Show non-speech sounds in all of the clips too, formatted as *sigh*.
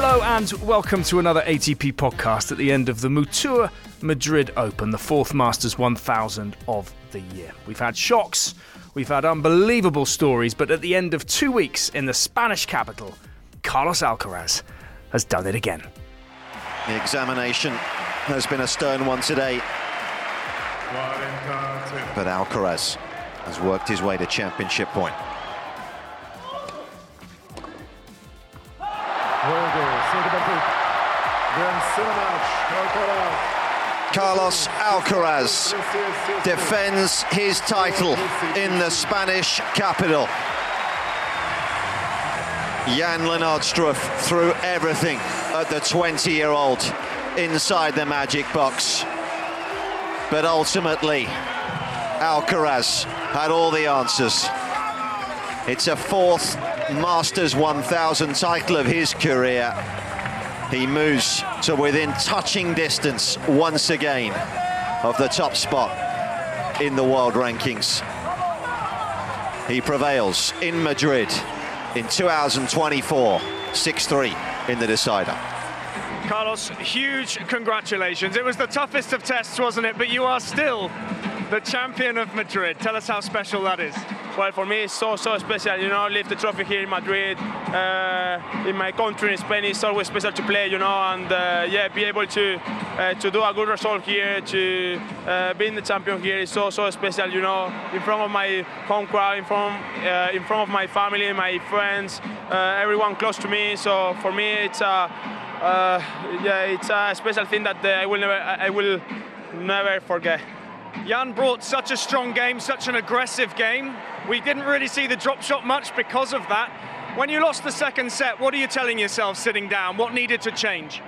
Hello and welcome to another ATP podcast at the end of the Mutua Madrid Open, the fourth Masters 1000 of the year. We've had shocks, we've had unbelievable stories, but at the end of two weeks in the Spanish capital, Carlos Alcaraz has done it again. The examination has been a stern one today, but Alcaraz has worked his way to championship point. Carlos Alcaraz defends his title in the Spanish capital. Jan Lennard Struff threw everything at the 20-year-old inside the magic box. But ultimately, Alcaraz had all the answers. It's a fourth Masters 1000 title of his career. He moves to within touching distance once again of the top spot in the world rankings. He prevails in Madrid in 2024, 6-3 in the decider. Carlos, huge congratulations. It was the toughest of tests, wasn't it? But you are still the champion of Madrid. Tell us how special that is. Well, for me, it's so, so special. You know, lift the trophy here in Madrid. Uh, in my country, in Spain, it's always special to play, you know, and uh, yeah, be able to uh, to do a good result here, to uh, being the champion here is so, so special, you know, in front of my home crowd, in front, uh, in front of my family, my friends, uh, everyone close to me. So for me, it's a, yeah, it's a special thing that I will never, I will never forget. Jan brought such a strong game, such an aggressive game. We didn't really see the drop shot much because of that. When you lost the second set, what are you telling yourself sitting down? What needed to change?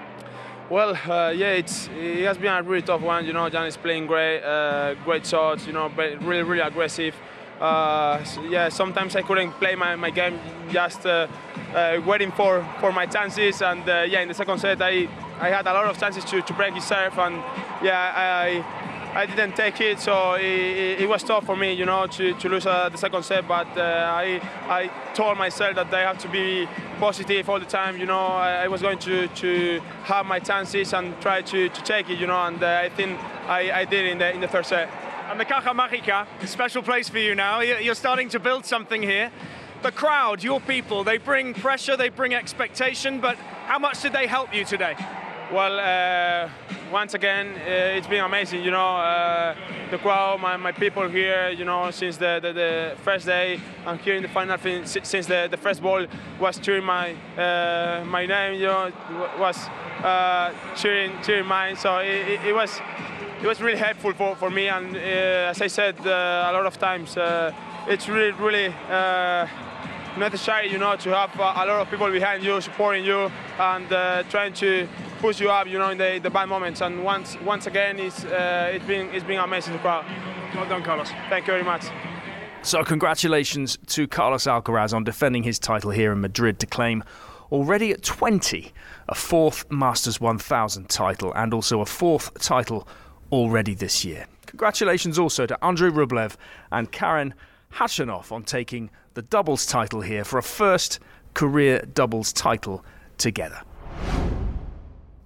Well, uh, yeah, it's it has been a really tough one. You know, Jan is playing great, uh, great shots. You know, but really, really aggressive. Uh, so, yeah, sometimes I couldn't play my, my game, just uh, uh, waiting for, for my chances. And uh, yeah, in the second set, I, I had a lot of chances to, to break his serve, and yeah, I I didn't take it, so it, it, was tough for me, you know, to, to lose uh, the second set. But uh, I, I told myself that I have to be positive all the time. You know, I, I was going to, to have my chances and try to, to take it, you know, and uh, I think I, I did in the in the third set. And the Caja Mágica, a special place for you now. You're starting to build something here. The crowd, your people, they bring pressure, they bring expectation. But how much did they help you today? Well, uh, once again, uh, it's been amazing. You know, uh, the crowd, my, my people here. You know, since the, the, the first day, I'm here in the final. Since the, the first ball was cheering my uh, my name. You know, was uh, cheering cheering mine. So it, it, it, was it was really helpful for, for me. And uh, as I said a lot of times, it's really really necessary, you know, to have a lot of people behind you, supporting you, and trying to push you up, you know, in the, the bad moments. And once once again, it's uh, it's been it's been amazing. Crowd. Well done, Carlos. Thank you very much. So, congratulations to Carlos Alcaraz on defending his title here in Madrid to claim already at 20 a fourth Masters 1000 title and also a fourth title already this year. Congratulations also to Andrei Rublev and Karen Khachanov on taking the doubles title here for a first career doubles title together.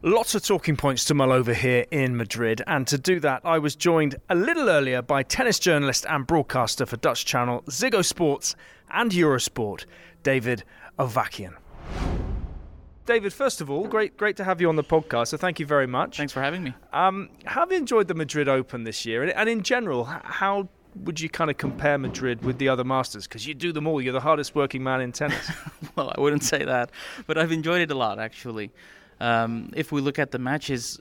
Lots of talking points to mull over here in Madrid, and to do that, I was joined a little earlier by tennis journalist and broadcaster for Dutch channel Ziggo Sports and Eurosport, David Avakian. David, first of all, great great to have you on the podcast. So thank you very much. Thanks for having me. Um, have you enjoyed the Madrid Open this year? And in general, how would you kind of compare Madrid with the other Masters? Because you do them all. You're the hardest working man in tennis. *laughs* well, I wouldn't say that, but I've enjoyed it a lot actually. Um, if we look at the matches,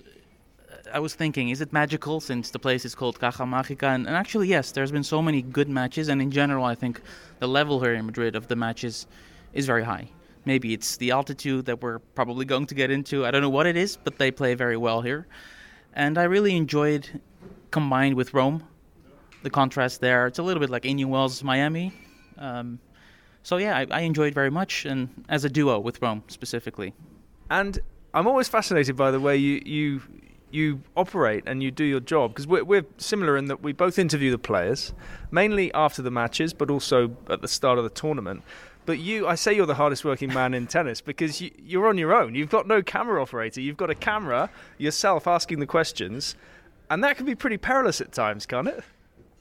I was thinking, is it magical since the place is called Caja Mágica? And, and, actually, yes, there's been so many good matches, and in general, I think the level here in Madrid of the matches is very high. Maybe it's the altitude that we're probably going to get into. I don't know what it is, but they play very well here. And I really enjoyed combined with Rome the contrast there. It's a little bit like Indian Wells, Miami. Um, so yeah, I, I enjoyed very much, and as a duo with Rome specifically. And I'm always fascinated by the way you you you operate and you do your job because we're, we're similar in that we both interview the players mainly after the matches but also at the start of the tournament But you, I say you're the hardest working man in tennis because you, you're on your own. You've got no camera operator. You've got a camera yourself asking the questions, and that can be pretty perilous at times, can't it?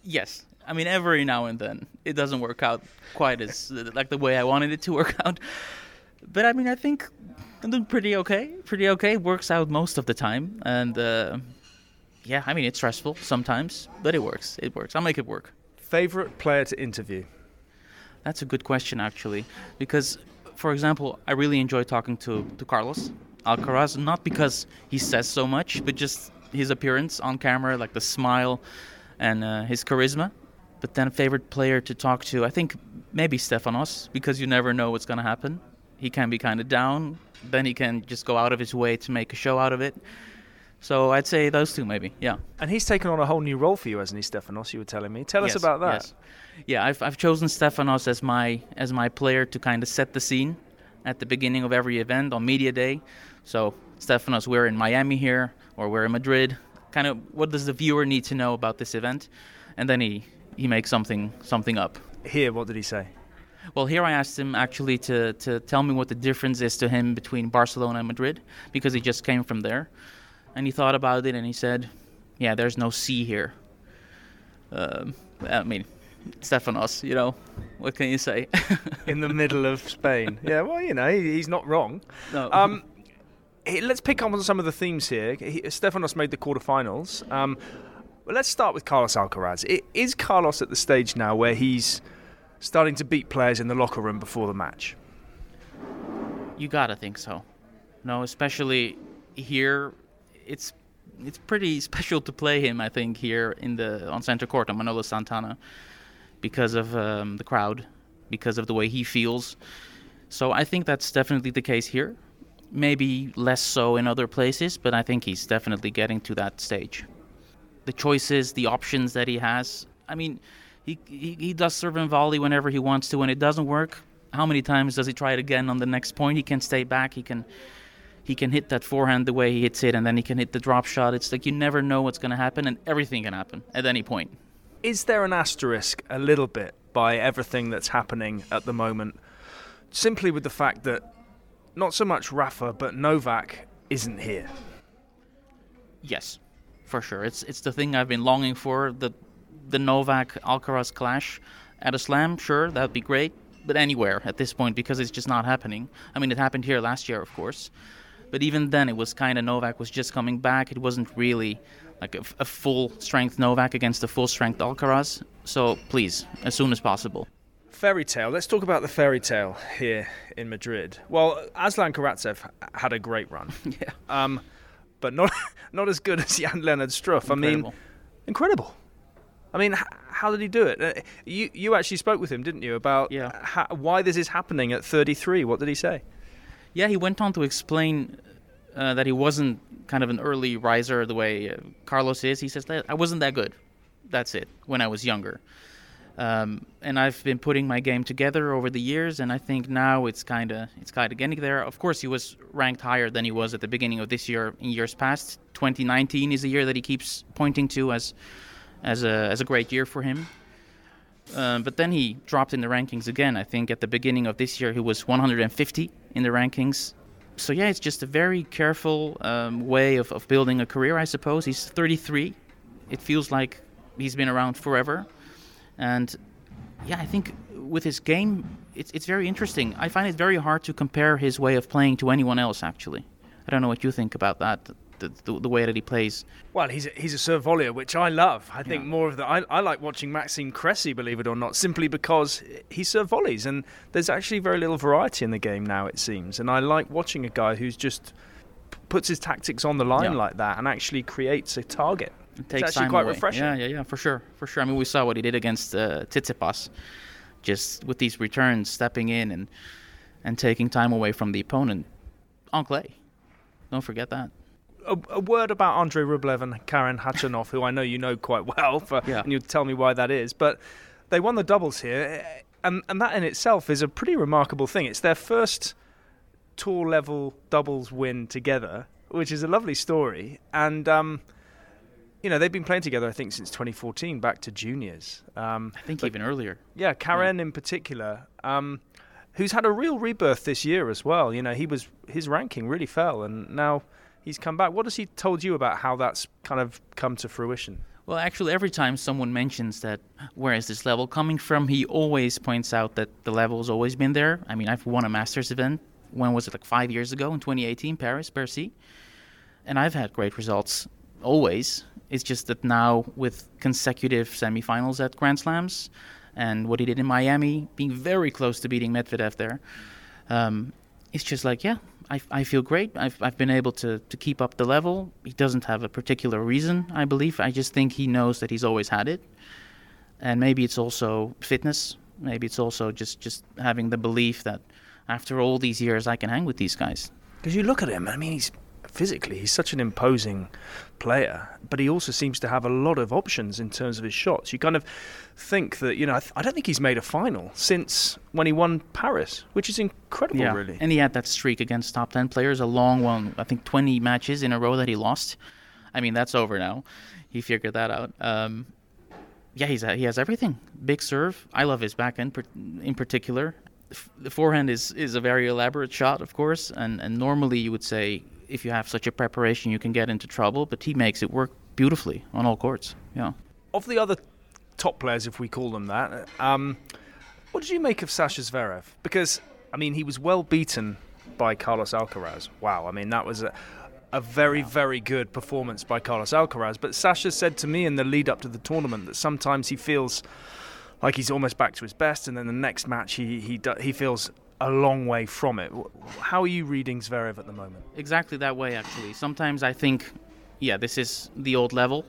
Yes. I mean, every now and then it doesn't work out quite as like the way I wanted it to work *laughs* out. But I mean, I think I'm doing pretty okay. Pretty okay. Works out most of the time, and uh, yeah, I mean, it's stressful sometimes, but it works. It works. I'll make it work. Favorite player to interview? That's a good question, actually, because, for example, I really enjoy talking to, to Carlos Alcaraz, not because he says so much, but just his appearance on camera, like the smile and uh, his charisma. But then, favorite player to talk to, I think maybe Stefanos, because you never know what's going to happen. He can be kind of down, then he can just go out of his way to make a show out of it. So I'd say those two, maybe. Yeah. And he's taken on a whole new role for you, hasn't he, Stefanos? You were telling me. Tell yes, us about that. Yes. Yeah, I've I've chosen Stefanos as my as my player to kind of set the scene at the beginning of every event on media day. So Stefanos, we're in Miami here, or we're in Madrid. Kind of, what does the viewer need to know about this event? And then he he makes something something up. Here, what did he say? Well, here I asked him actually to, to tell me what the difference is to him between Barcelona and Madrid because he just came from there. And he thought about it and he said, Yeah, there's no sea here. Um, I mean, Stefanos, you know, what can you say? *laughs* In the middle of Spain. Yeah, well, you know, he, he's not wrong. No. Um, let's pick up on some of the themes here. He, Stefanos made the quarterfinals. Um, but let's start with Carlos Alcaraz. Is Carlos at the stage now where he's starting to beat players in the locker room before the match? You gotta think so. No, especially here, it's it's pretty *laughs* special to play him. I think here in the on center court on Manolo Santana, because of um, the crowd, because of the way he feels. So I think that's definitely the case here. Maybe less so in other places, but I think he's definitely getting to that stage. The choices, the options that he has. I mean, he he, he does serve and volley whenever he wants to, and it doesn't work. How many times does he try it again on the next point? He can stay back. He can he can hit that forehand the way he hits it, and then he can hit the drop shot. It's like you never know what's going to happen, and everything can happen at any point. Is there an asterisk a little bit by everything that's happening at the moment, simply with the fact that not so much Rafa but Novak isn't here? Yes, for sure. It's it's the thing I've been longing for the the Novak Alcaraz clash at a slam. Sure, that'd be great, but anywhere at this point because it's just not happening. I mean, it happened here last year, of course, but even then, it was kind of Novak was just coming back. It wasn't really like a, a full strength Novak against a full strength Alcaraz. So please, as soon as possible. Fairy tale. Let's talk about the fairy tale here in Madrid. Well, Aslan Karatsev had a great run. *laughs* Yeah. Um, but not *laughs* not as good as Jan Lennard Struff. I mean, Incredible. I mean, how did he do it? Uh, you you actually spoke with him, didn't you, about Yeah. ho- why this is happening at 33? What did he say? Yeah, he went on to explain uh, that he wasn't kind of an early riser the way uh, Carlos is. He says, I wasn't that good. That's it, when I was younger. Um, and I've been putting my game together over the years, and I think now it's kind of it's kind of getting there. Of course, he was ranked higher than he was at the beginning of this year in years past. 2019 is a year that he keeps pointing to as as a as a great year for him. Um, but then he dropped in the rankings again. I think at the beginning of this year he was 150 in the rankings. So yeah, it's just a very careful um, way of, of building a career, I suppose. He's 33. It feels like he's been around forever, and yeah, I think with his game, it's it's very interesting. I find it very hard to compare his way of playing to anyone else. Actually, I don't know what you think about that. The, the, the way that he plays. Well, he's a, he's a serve volleyer, which I love. I think more of the. I, I like watching Maxime Cressy, believe it or not, simply because he serve volleys, and there's actually very little variety in the game now. It seems, and I like watching a guy who's just puts his tactics on the line Yeah. like that and actually creates a target. It takes it's actually time quite away. refreshing. Yeah, yeah, yeah, for sure, for sure. I mean, we saw what he did against uh, Tsitsipas, just with these returns, stepping in and and taking time away from the opponent on clay. Don't forget that. A, a word about Andrei Rublev and Karen Khachanov, who I know you know quite well, for, Yeah. and you'll tell me why that is. But they won the doubles here, and, and that in itself is a pretty remarkable thing. It's their first tour level doubles win together, which is a lovely story. And, um, you know, they've been playing together, I think, since 2014, back to juniors. Um, I think but- even earlier. yeah, Karen in particular. Um, who's had a real rebirth this year as well. You know, he was his ranking really fell, and now he's come back. What has he told you about how that's kind of come to fruition? Well, actually, every time someone mentions that, where is this level coming from, he always points out that the level has always been there. I mean, I've won a Masters event. When was it? Like five years ago in 2018, Paris, Bercy. And I've had great results always. It's just that now, with consecutive semifinals at Grand Slams, and what he did in Miami, being very close to beating Medvedev there, um, it's just like, yeah, I, I feel great. I've, I've been able to, to keep up the level. He doesn't have a particular reason, I believe. I just think he knows that he's always had it. And maybe it's also fitness. Maybe it's also just, just having the belief that after all these years, I can hang with these guys. Because you look at him, I mean, he's physically, he's such an imposing player, but he also seems to have a lot of options in terms of his shots. You kind of think that, you know, I, th- I don't think he's made a final since when he won Paris, which is incredible, yeah. really. And he had that streak against top 10 players, a long one, I think 20 matches in a row that he lost. I mean, that's over now. He figured that out. Um, yeah, he's he has everything. Big serve. I love his backhand in particular. The forehand is, is a very elaborate shot, of course, and, and normally you would say if you have such a preparation, you can get into trouble. But he makes it work beautifully on all courts. Yeah. Of the other top players, if we call them that, um, what did you make of Sasha Zverev? Because I mean, he was well beaten by Carlos Alcaraz. Wow. I mean, that was a, a very, very good performance by Carlos Alcaraz. But Sasha said to me in the lead up to the tournament that sometimes he feels like he's almost back to his best, and then the next match he he he feels a long way from it. How are you reading Zverev at the moment? Exactly that way, actually. Sometimes I think, yeah, this is the old level.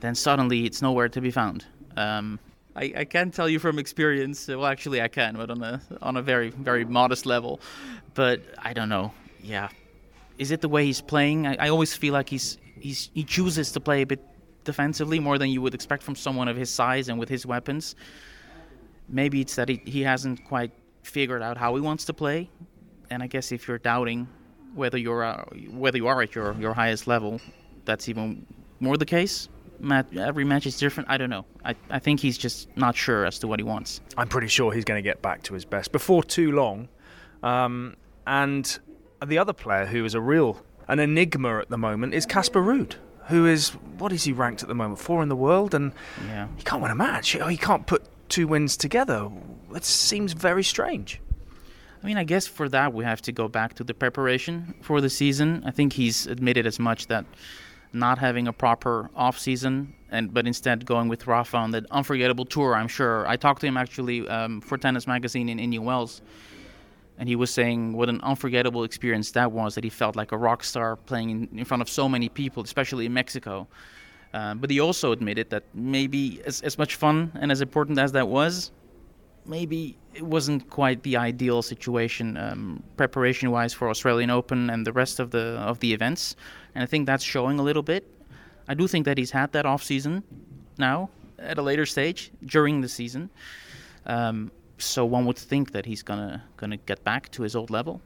Then suddenly it's nowhere to be found. Um, I, I can't tell you from experience. Well, actually, I can, but on a on a very very modest level. But I don't know. Yeah, is it the way he's playing? I, I always feel like he's he's he chooses to play a bit defensively more than you would expect from someone of his size and with his weapons. Maybe it's that he, he hasn't quite figured out how he wants to play. And I guess if you're doubting whether you're uh, whether you are at your, your highest level, that's even more the case. Mat- every match is different. I don't know. I, I think he's just not sure as to what he wants. I'm pretty sure he's going to get back to his best before too long. Um, and the other player who is a real an enigma at the moment is Casper Ruud, who is what is he ranked at the moment? Four in the world, and yeah. he can't win a match. He can't put two wins together. It seems very strange. I mean, I guess for that we have to go back to the preparation for the season. I think he's admitted as much that not having a proper off season and but instead going with Rafa on that unforgettable tour. I'm sure I talked to him actually um, for Tennis Magazine in Indian Wells, and he was saying what an unforgettable experience that was. That he felt like a rock star playing in, in front of so many people, especially in Mexico. Um, but he also admitted that maybe as, as much fun and as important as that was, maybe it wasn't quite the ideal situation um, preparation-wise for Australian Open and the rest of the of the events. And I think that's showing a little bit. I do think that he's had that off season now at a later stage during the season. Um, so one would think that he's gonna gonna get back to his old level.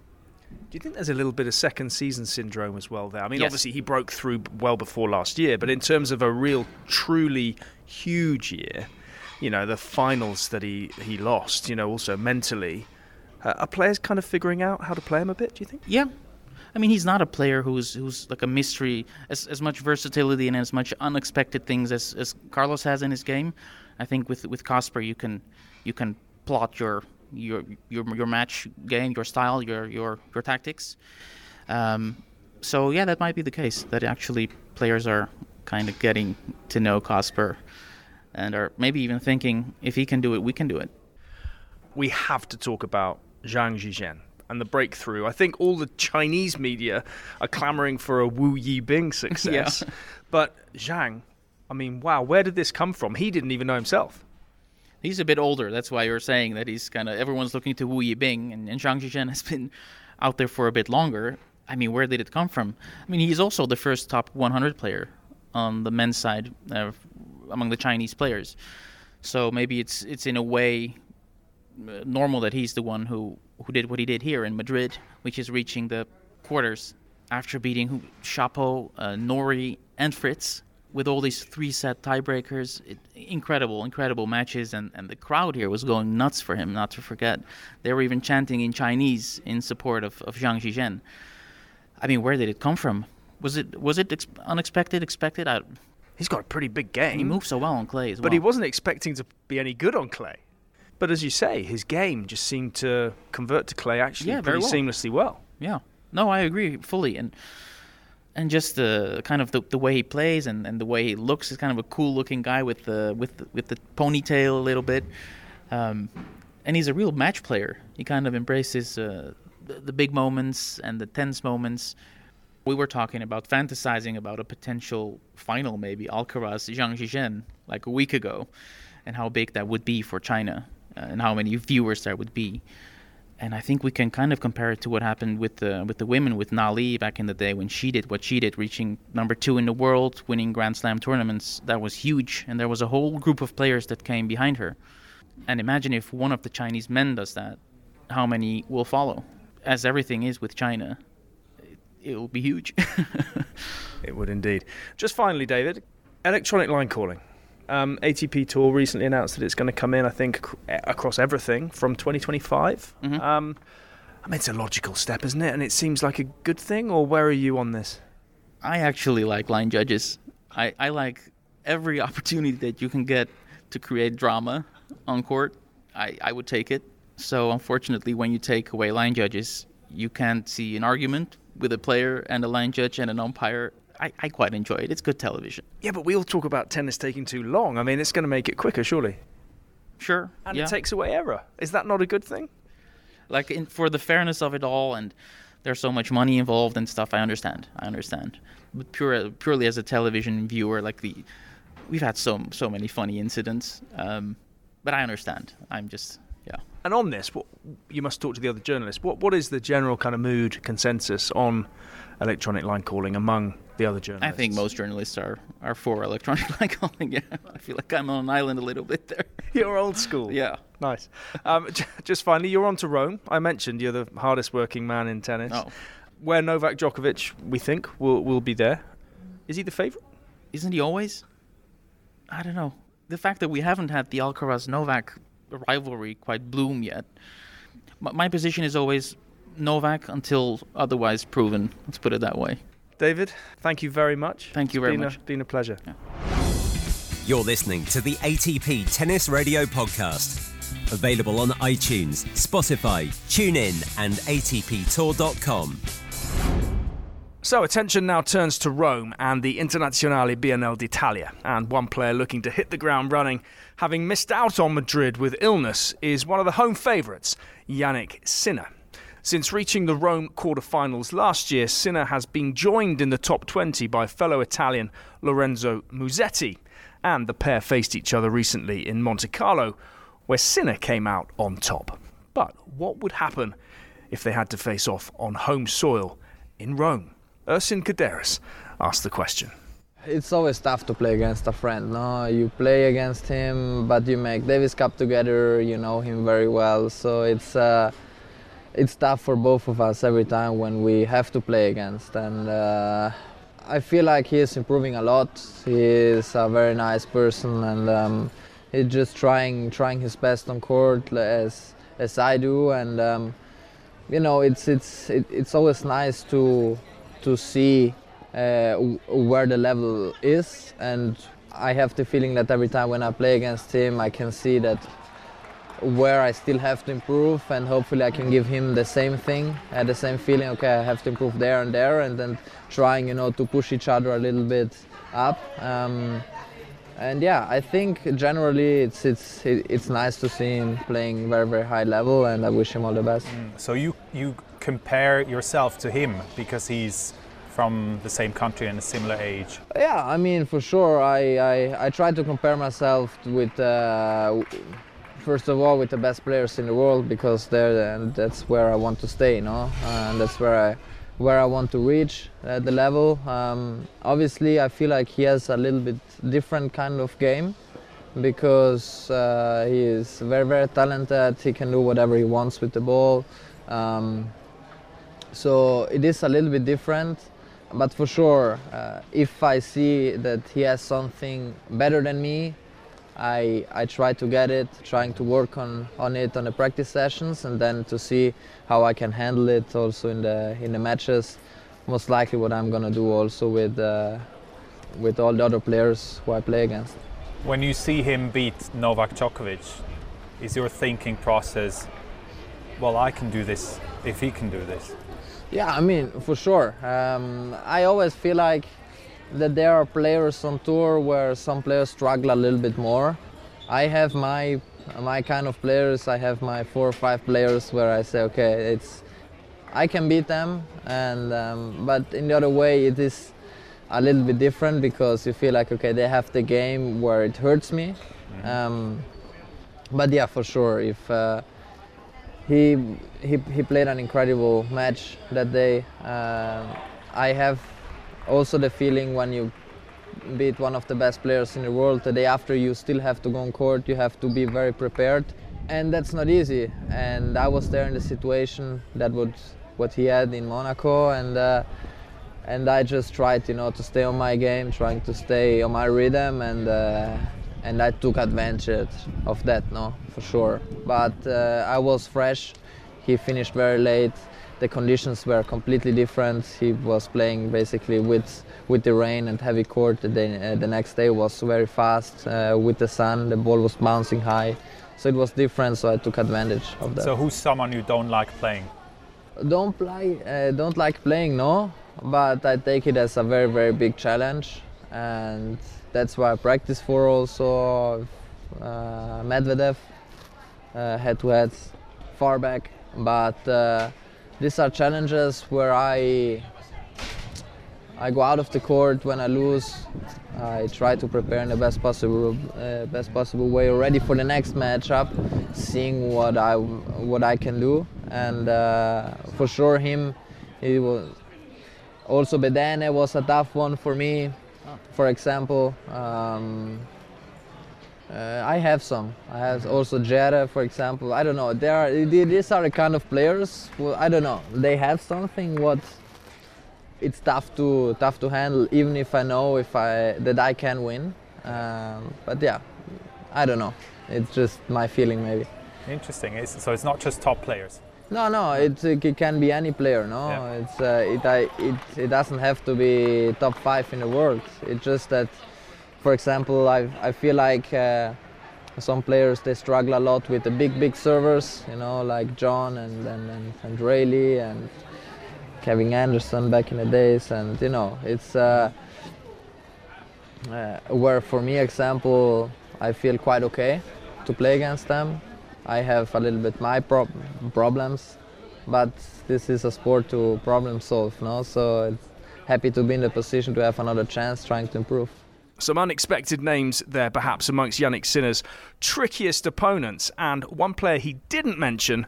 Do you think there's a little bit of second season syndrome as well there? I mean, yes. obviously he broke through well before last year, but in terms of a real, truly huge year, you know, the finals that he, he lost, you know, also mentally, uh, are players kind of figuring out how to play him a bit, do you think? Yeah. I mean, he's not a player who's who's like a mystery, as, as much versatility and as much unexpected things as, as Carlos has in his game. I think with with Casper, you can you can plot your your your your match game, your style, your your your tactics. Um, so yeah, that might be the case. That actually players are kind of getting to know Casper, and are maybe even thinking if he can do it, we can do it. We have to talk about Zhang Zhizhen and the breakthrough. I think all the Chinese media are clamoring for a Wu Yibing *laughs* success, yeah. but Zhang, I mean, wow, where did this come from? He didn't even know himself. He's a bit older. That's why you're saying that he's kind of everyone's looking to Wu Yibing, and, and Zhang Zhizhen has been out there for a bit longer. I mean, where did it come from? I mean, he's also the first top 100 player on the men's side uh, among the Chinese players. So maybe it's it's in a way uh, normal that he's the one who who did what he did here in Madrid, which is reaching the quarters after beating Shapo, uh, Norrie, and Fritz with all these three set tiebreakers. It, incredible, incredible matches, and, and the crowd here was going nuts for him, not to forget. They were even chanting in Chinese in support of, of Zhang Zhizhen. I mean, where did it come from? Was it was it ex- unexpected, expected? I, He's got a pretty big game. he moves so well on clay as but well. But he wasn't expecting to be any good on clay. But as you say, his game just seemed to convert to clay actually Yeah, very pretty well. seamlessly well. Yeah. No, I agree fully. And and just the kind of the, the way he plays and, and the way he looks is kind of a cool looking guy with the with the, with the ponytail a little bit. Um, and he's a real match player. He kind of embraces uh, the, the big moments and the tense moments. We were talking about fantasizing about a potential final, maybe Alcaraz Zhang Zhizhen, like a week ago, and how big that would be for China uh, and how many viewers there would be and I think we can kind of compare it to what happened with the with the women with Na Li back in the day when she did what she did, reaching number two in the world, winning Grand Slam tournaments. That was huge, and there was a whole group of players that came behind her. And imagine if one of the Chinese men does that, how many will follow? As everything is with China, it, it will be huge. *laughs* It would indeed. Just finally, David, electronic line calling. Um, ATP Tour recently announced that it's going to come in, I think, ac- across everything from 2025. Mhm. Um, I mean, it's a logical step, isn't it? And it seems like a good thing, or where are you on this? I actually like line judges. I, I like every *laughs* opportunity that you can get to create drama on court. I, I would take it. So unfortunately, when you take away line judges, you can't see an argument with a player and a line judge and an umpire. I, I quite enjoy it. It's good television. Yeah, but we all talk about tennis taking too long. I mean, it's going to make it quicker, surely. Sure. And yeah. it takes away error. Is that not a good thing? like in, for the fairness of it all and there's so much money involved and stuff i understand i understand but pure, purely as a television viewer like the we've had so so many funny incidents um, but i understand i'm just yeah And on this, what, you must talk to the other journalists. What What is the general kind of mood consensus on electronic line calling among the other journalists. i think most journalists are are for electronic *laughs* line calling yeah i feel like i'm on an island a little bit there *laughs* You're old school. yeah Nice. Um, *laughs* j- just finally, you're on to Rome. I mentioned you're the hardest working man in tennis. oh Where Novak Djokovic, we think, will will be there. Is he the favourite? isn't he always i don't know the fact that we haven't had the alcaraz novak rivalry quite bloom yet my, my position is always novak until otherwise proven let's put it that way David, thank you very much. Thank you It's very been much. A, been a pleasure. You're listening to the ATP Tennis Radio Podcast. Available on iTunes, Spotify, TuneIn, and ATPTour.com. So attention now turns to Rome and the Internazionali BNL d'Italia. And one player looking to hit the ground running, having missed out on Madrid with illness, is one of the home favourites, Jannik Sinner. Since reaching the Rome quarter-finals last year, Sinner has been joined in the top 20 by fellow Italian Lorenzo Musetti. And the pair faced each other recently in Monte Carlo, where Sinner came out on top. But what would happen if they had to face off on home soil in Rome? Ursin Kaderis asked the question. It's always tough to play against a friend, no? You play against him, but you make Davis Cup together, you know him very well, so it's uh, it's tough for both of us every time when we have to play against. And uh, I feel like he is improving a lot. He is a very nice person, and um, he's just trying trying his best on court as as I do. And um, you know, it's it's it, it's always nice to to see uh, where the level is and I have the feeling that every time when I play against him I can see that where I still have to improve and hopefully I can give him the same thing uh, the same feeling okay I have to improve there and there and then trying you know to push each other a little bit up um, and yeah I think generally it's it's it's nice to see him playing very very high level and I wish him all the best So you you compare yourself to him because he's from the same country and a similar age. Yeah, I mean, for sure, I, I, I try to compare myself with, uh, first of all, with the best players in the world because they're, that's where I want to stay, you know, and that's where I, where I want to reach uh, the level. Um, obviously, I feel like he has a little bit different kind of game because uh, he is very, very talented. He can do whatever he wants with the ball. Um, so it is a little bit different but for sure, uh, if I see that he has something better than me, I, I try to get it, trying to work on, on it on the practice sessions, and then to see how I can handle it also in the in the matches. Most likely, what I'm gonna do also with uh, with all the other players who I play against. When you see him beat Novak Djokovic, is your thinking process, well, I can do this if he can do this? Yeah, I mean, for sure. Um, I always feel like that there are players on tour where some players struggle a little bit more. I have my my kind of players. I have my four or five players where I say, okay, it's I can beat them, and um, but in the other way, it is a little bit different because you feel like okay, they have the game where it hurts me. Mm-hmm. Um, but yeah, for sure, if uh, he, he he played an incredible match that day. Uh, I have also the feeling when you beat one of the best players in the world, the day after you still have to go on court, you have to be very prepared, and that's not easy. And I was there in the situation that would what he had in Monaco, and uh, and I just tried, you know, to stay on my game, trying to stay on my rhythm, and uh, and I took advantage of that, no, for sure. But uh, I was fresh. He finished very late. The conditions were completely different. He was playing basically with with the rain and heavy court. The, uh, the next day was very fast uh, with the sun. The ball was bouncing high, so it was different. So I took advantage of that. So who's someone you don't like playing? Don't play. Uh, don't like playing, no. But I take it as a very very big challenge and that's why I practice for also uh, Medvedev uh, head to head far back. But uh, these are challenges where I I go out of the court when I lose. I try to prepare in the best possible uh, best possible way already for the next matchup, seeing what I what I can do. And uh, for sure, him he was also Bedene was a tough one for me for example. Um, uh, I have some. I have also Jere, for example. I don't know. There are these are the kind of players. Who, I don't know. They have something what it's tough to tough to handle. Even if I know if I that I can win. Um, but yeah, I don't know. It's just my feeling maybe. Interesting. It's, so it's not just top players. No, no, it, it can be any player. No, yeah. it's uh, it, I, it it doesn't have to be top five in the world. It's just that, for example, I I feel like uh, some players they struggle a lot with the big big servers. You know, like John and and and, and Reilly and Kevin Anderson back in the days, and you know, it's uh, uh where for me, example, I feel quite okay to play against them I have a little bit my prob problems, but this is a sport to problem solve, no? So happy to be in the position to have another chance trying to improve. Some unexpected names there, perhaps, amongst Jannik Sinner's trickiest opponents. And one player he didn't mention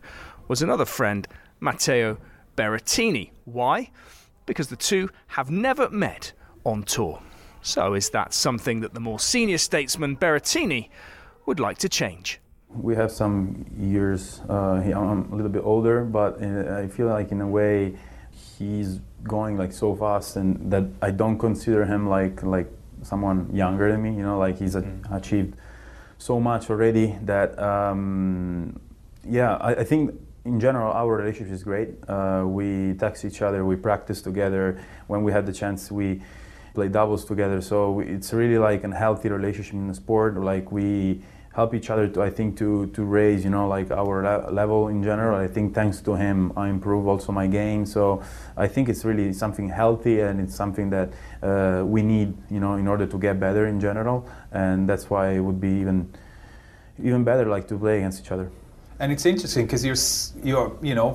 was another friend, Matteo Berrettini. Why? Because the two have never met on tour. So, is that something that the more senior statesman Berrettini would like to change? we have some years. Uh, I'm a little bit older, but uh, I feel like in a way he's going like so fast, and that I don't consider him like like someone younger than me. You know, like he's mm. achieved so much already that um, yeah, I, I, think in general our relationship is great. Uh, we text each other, we practice together. When we had the chance, we play doubles together. So it's really like a healthy relationship in the sport. Like we help each other to I think to to raise you know like our le- level in general. I think thanks to him I improve also my game. So I think it's really something healthy and it's something that uh, we need you know in order to get better in general. And that's why it would be even even better like to play against each other. And it's interesting because you're you're you know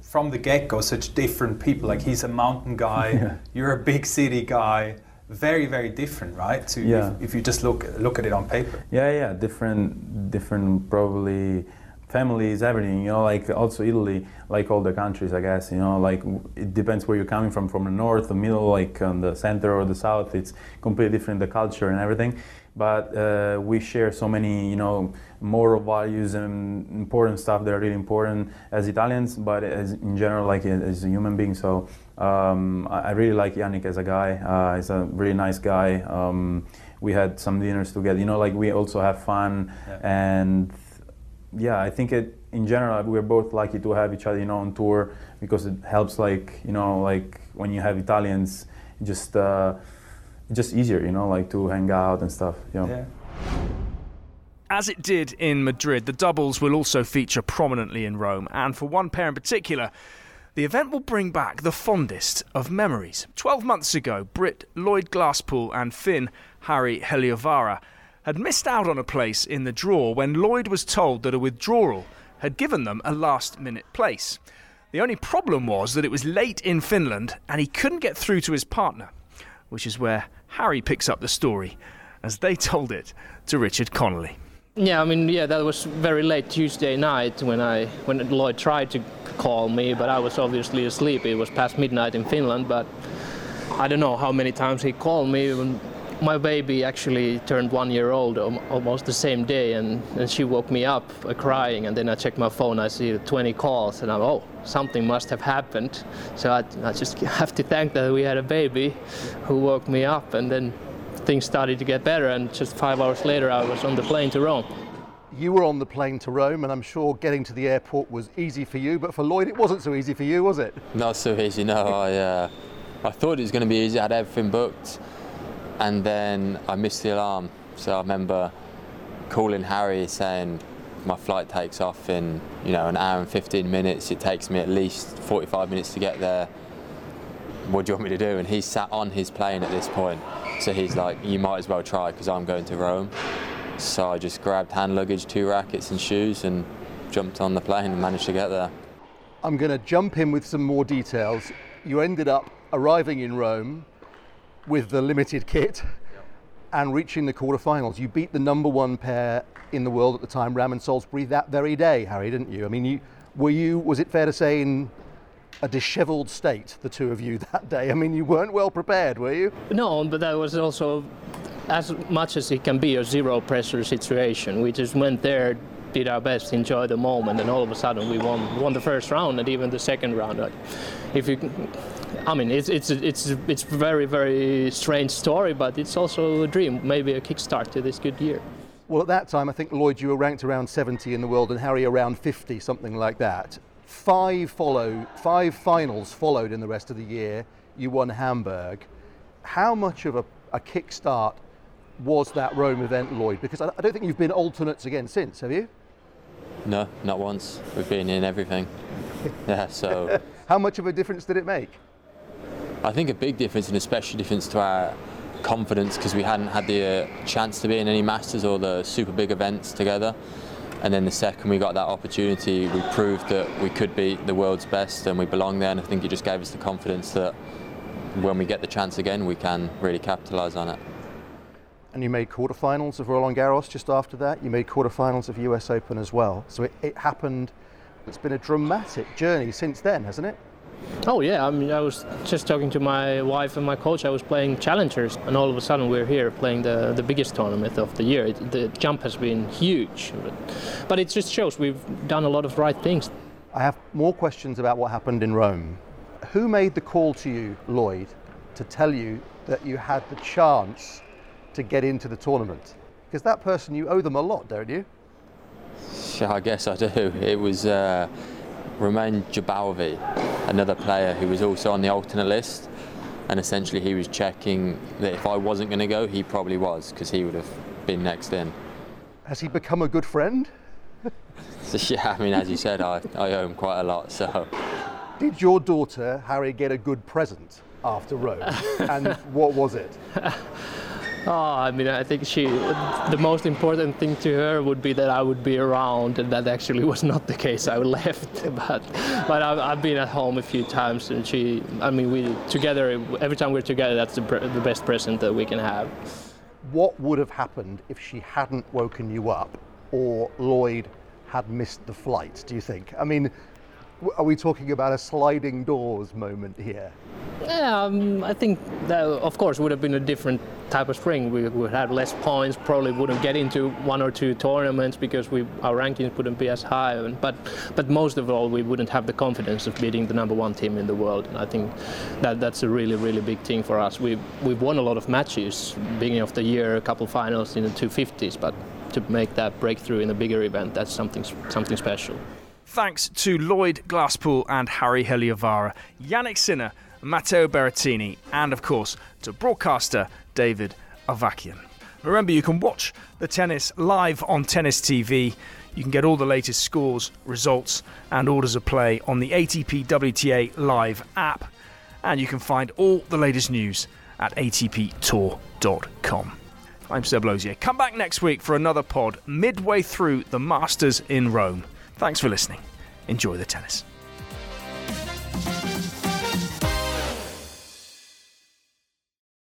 from the get go such different people. Like he's a mountain guy, *laughs* yeah. you're a big city guy very very different right to yeah. if, if, you just look look at it on paper yeah yeah different different probably families, everything. You know, like also Italy, like all the countries, I guess. You know, like it depends where you're coming from, from the north, the middle, like on the center or the south. It's completely different, the culture and everything. But uh, we share so many, you know, moral values and important stuff that are really important as Italians, but as in general, like as a human being. So um, I really like Jannik as a guy. Uh, he's a really nice guy. Um, we had some dinners together. You know, like we also have fun yeah. and yeah, I think it in general we're both lucky to have each other, you know, on tour because it helps. Like you know, like when you have Italians, just uh, just easier, you know, like to hang out and stuff. You know. Yeah. As it did in Madrid, the doubles will also feature prominently in Rome, and for one pair in particular. The event will bring back the fondest of memories. Twelve months ago, Brit Lloyd Glasspool and Finn Harri Heliövaara had missed out on a place in the draw when Lloyd was told that a withdrawal had given them a last minute place. The only problem was that it was late in Finland and he couldn't get through to his partner, which is where Harry picks up the story as they told it to Richard Connolly. Yeah, I mean, yeah, that was very late Tuesday night when I when Lloyd tried to call me, but I was obviously asleep. It was past midnight in Finland, but I don't know how many times he called me. My baby actually turned one year old almost the same day, and, and she woke me up uh, crying. And then I checked my phone, I see 20 calls, and I'm, oh, something must have happened. So I, I just have to thank that we had a baby who woke me up, and then things started to get better. And just five hours later, I was on the plane to Rome. You were on the plane to Rome, and I'm sure getting to the airport was easy for you, but for Lloyd, it wasn't so easy for you, was it? Not so easy, no. I, uh, I thought it was going to be easy. I had everything booked and then I missed the alarm. So I remember calling Harri saying my flight takes off in you know an hour and 15 minutes. It takes me at least 45 minutes to get there. What do you want me to do? And he sat on his plane at this point. So he's like, you might as well try because I'm going to Rome. So I just grabbed hand luggage, two rackets and shoes and jumped on the plane and managed to get there. I'm going to jump in with some more details. You ended up arriving in Rome with the limited kit and reaching the quarterfinals. You beat the number one pair in the world at the time, Ram and Salisbury, that very day, Harri, didn't you? I mean, you, were you? Was it fair to say in a dishevelled state, the two of you *laughs* that day? I mean, you weren't well prepared, were you? No, but that was also as much as it can be a zero pressure situation. We just went there, did our best, enjoyed the moment, and all of a sudden we won won the first round and even the second round. Like, if you I mean, it's it's it's it's very very strange story, but it's also a dream, maybe a kickstart to this good year. Well, at that time, I think Lloyd, you were ranked around 70 in the world, and Harri around 50, something like that. Five follow, five finals followed in the rest of the year. You won Hamburg. How much of a, a kickstart was that Rome event, Lloyd? Because I, I don't think you've been alternates again since, have you? No, not once. We've been in everything. *laughs* yeah, so. *laughs* How much of a difference did it make? I think a big difference, and especially difference to our confidence, because we hadn't had the uh, chance to be in any Masters or the super big events together. And then the second we got that opportunity, we proved that we could be the world's best and we belong there. And I think it just gave us the confidence that when we get the chance again, we can really capitalise on it. And you made quarterfinals of Roland Garros just after that. You made quarterfinals of US Open as well. So it, it happened. It's been a dramatic journey since then, hasn't it? Oh yeah, I mean, I was just talking to my wife and my coach. I was playing challengers, and all of a sudden we're here playing the the biggest tournament of the year. It, the jump has been huge, but, but it just shows we've done a lot of right things. I have more questions about what happened in Rome. Who made the call to you, Lloyd, to tell you that you had the chance to get into the tournament? Because that person, you owe them a lot, don't you? Yeah, I guess I do. It was. Uh Romain Jabauvi, another player who was also on the alternate list, and essentially he was checking that if I wasn't going to go, he probably was because he would have been next in. Has he become a good friend? *laughs* so, yeah, I mean, as you said, I, I owe him quite a lot. So, did your daughter Harri get a good present after Rome, *laughs* and what was it? Oh, I mean, I think she, the most important thing to her would be that I would be around, and that actually *laughs* was not the case. I left, *laughs* but but I've, I've been at home a few times, and she, I mean, we together every time we're together, that's the, the best present that we can have. What would have happened if she hadn't woken you up, or Lloyd had missed the flight, do you think? I mean, are we talking about a sliding doors moment here? Yeah, um, I think that of course would have been a different type of spring. We would have less points, probably wouldn't get into one or two tournaments because we our rankings wouldn't be as high. But but most of all, we wouldn't have the confidence of beating the number one team in the world. And I think that that's a really really big thing for us. We we've won a lot of matches, beginning of the year, a couple finals in the 250s, but to make that breakthrough in a bigger event, that's something something special. Thanks to Lloyd Glasspool and Harri Heliovaara, Jannik Sinner, Matteo Berrettini, and of course to broadcaster David Avakian. Remember, you can watch the tennis live on Tennis TV. You can get all the latest scores, results, and orders of play on the ATP WTA Live app. And you can find all the latest news at atptour.com. I'm Seb Lozier. Come back next week for another pod midway through the Masters in Rome. Thanks for listening. Enjoy the tennis.